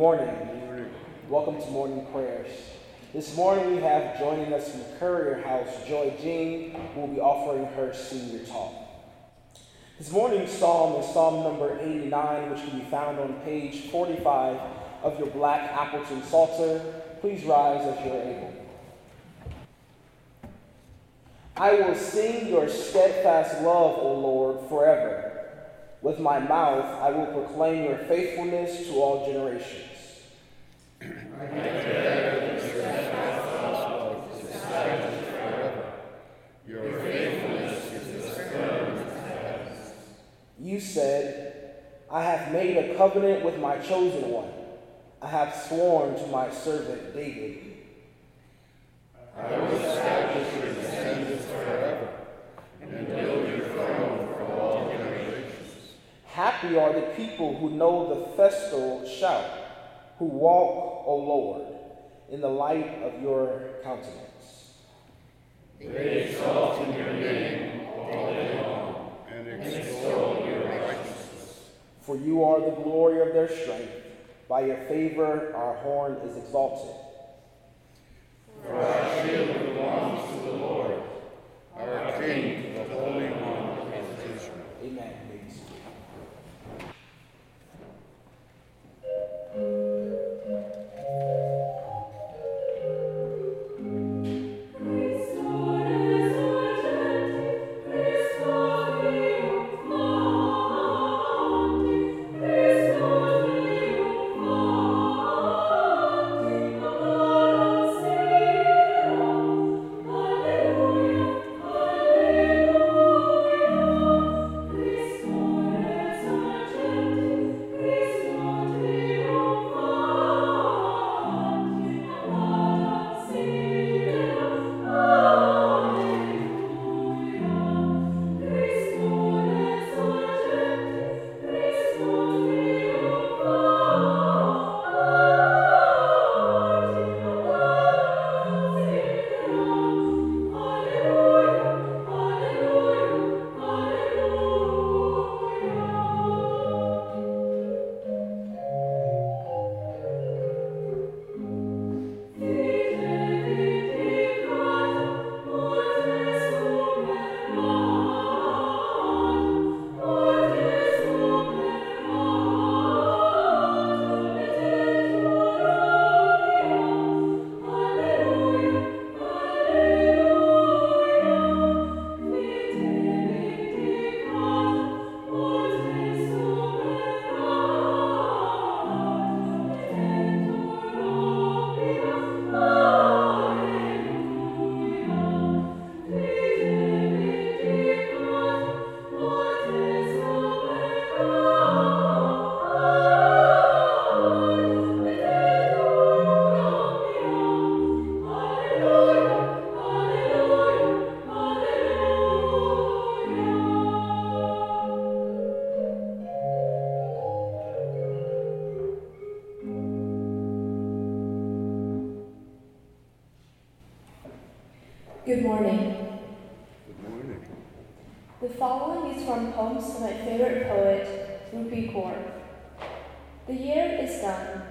morning. Welcome to morning prayers. This morning we have joining us from Currier House Joy Jing, who will be offering her senior talk. This morning's psalm is Psalm number 89, which can be found on page 45 of your black Appleton Psalter. Please rise as you're able. I will sing your steadfast love, O Lord, forever. With my mouth I will proclaim your faithfulness to all generations. You said, I have made a covenant with my chosen one. I have sworn to my servant David. I will establish your descendants forever and build your throne for all generations. Happy are the people who know the festal shout, who walk, O Lord, in the light of your countenance. They exalt in your name all day long and extol your righteousness. For you are the glory of their strength. By your favor our horn is exalted. The following is from poems of my favorite poet, Rupi Kaur. The year is done.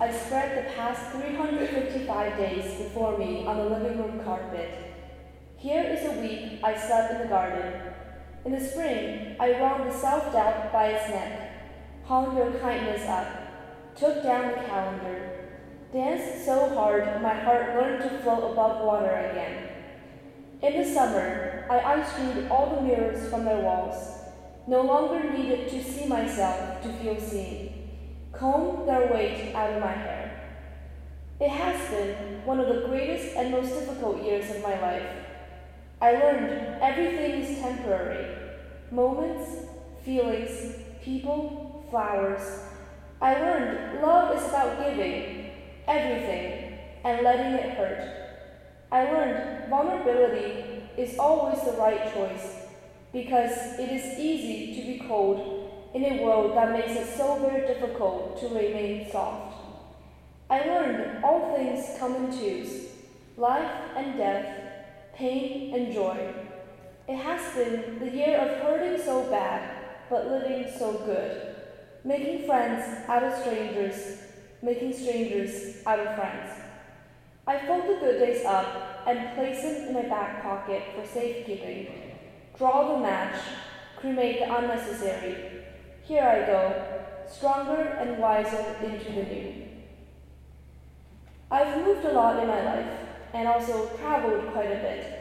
I spread the past 355 days before me on the living room carpet. Here is a week I slept in the garden. In the spring, I wrung the self-doubt by its neck, hung your kindness up, took down the calendar, danced so hard my heart learned to float above water again. In the summer, I unscrewed all the mirrors from their walls, no longer needed to see myself to feel seen, combed their weight out of my hair. It has been one of the greatest and most difficult years of my life. I learned everything is temporary moments, feelings, people, flowers. I learned love is about giving everything and letting it hurt. I learned vulnerability is always the right choice because it is easy to be cold in a world that makes it so very difficult to remain soft. I learned all things come in twos life and death, pain and joy. It has been the year of hurting so bad, but living so good, making friends out of strangers, making strangers out of friends. I fold the good days up and place them in my back pocket for safekeeping. Draw the match, cremate the unnecessary. Here I go, stronger and wiser into the new. I've moved a lot in my life and also traveled quite a bit.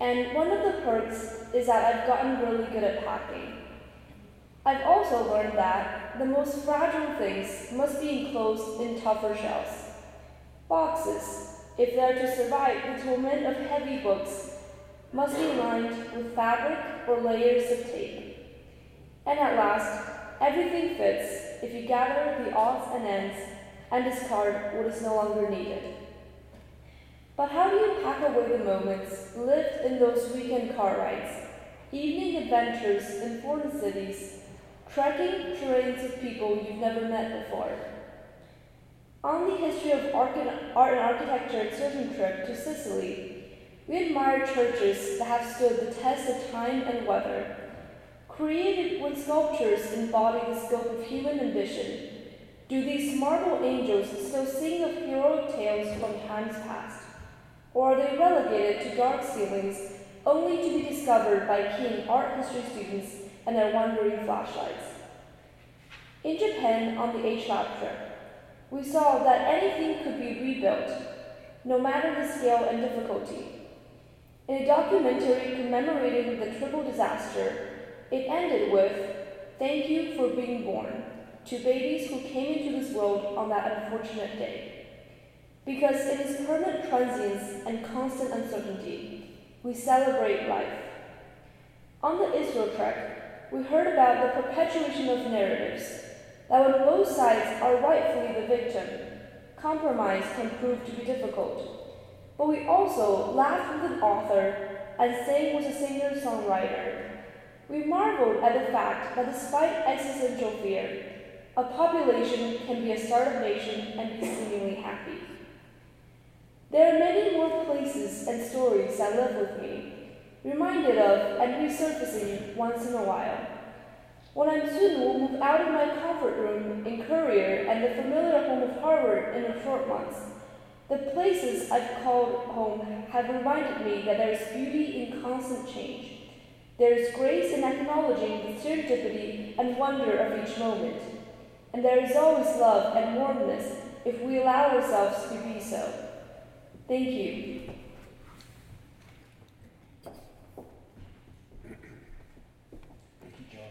And one of the perks is that I've gotten really good at packing. I've also learned that the most fragile things must be enclosed in tougher shells. Boxes, if they're to survive the torment of heavy books, must be lined with fabric or layers of tape. And at last, everything fits if you gather the odds and ends and discard what is no longer needed. But how do you pack away the moments lived in those weekend car rides, evening adventures in foreign cities, trekking terrains of people you've never met before? On the history of art and architecture excursion trip to Sicily, we admire churches that have stood the test of time and weather, created when sculptures embody the scope of human ambition. Do these marble angels still sing of heroic tales from times past? Or are they relegated to dark ceilings only to be discovered by keen art history students and their wandering flashlights? In Japan on the H-Lab trip, we saw that anything could be rebuilt, no matter the scale and difficulty. In a documentary commemorating the triple disaster, it ended with, Thank you for being born, to babies who came into this world on that unfortunate day. Because in its permanent transience and constant uncertainty, we celebrate life. On the Israel trek, we heard about the perpetuation of narratives, that when both sides are rightfully the victim, compromise can prove to be difficult. But we also laughed with an author and sang with a singer-songwriter. We marveled at the fact that despite existential fear, a population can be a startup nation and be seemingly happy. There are many more places and stories that live with me, reminded of and resurfacing once in a while. When I'm soon will move out of my comfort room in Currier and the familiar home of Harvard in a short months, the places I've called home have reminded me that there is beauty in constant change. There is grace in acknowledging the serendipity and wonder of each moment. And there is always love and warmness if we allow ourselves to be so. Thank you. Thank you, John.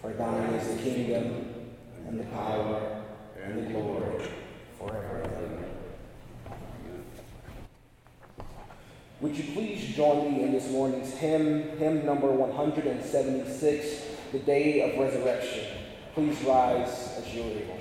For thine is the kingdom, and the power, and the glory, forever and ever. Would you please join me in this morning's hymn, hymn number 176, The Day of Resurrection? Please rise as you're able.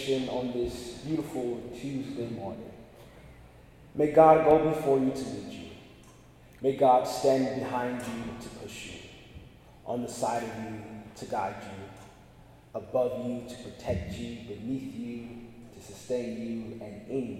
Benediction on this beautiful Tuesday morning. May God go before you to lead you. May God stand behind you to push you, on the side of you to guide you, above you to protect you, beneath you to sustain you, and in you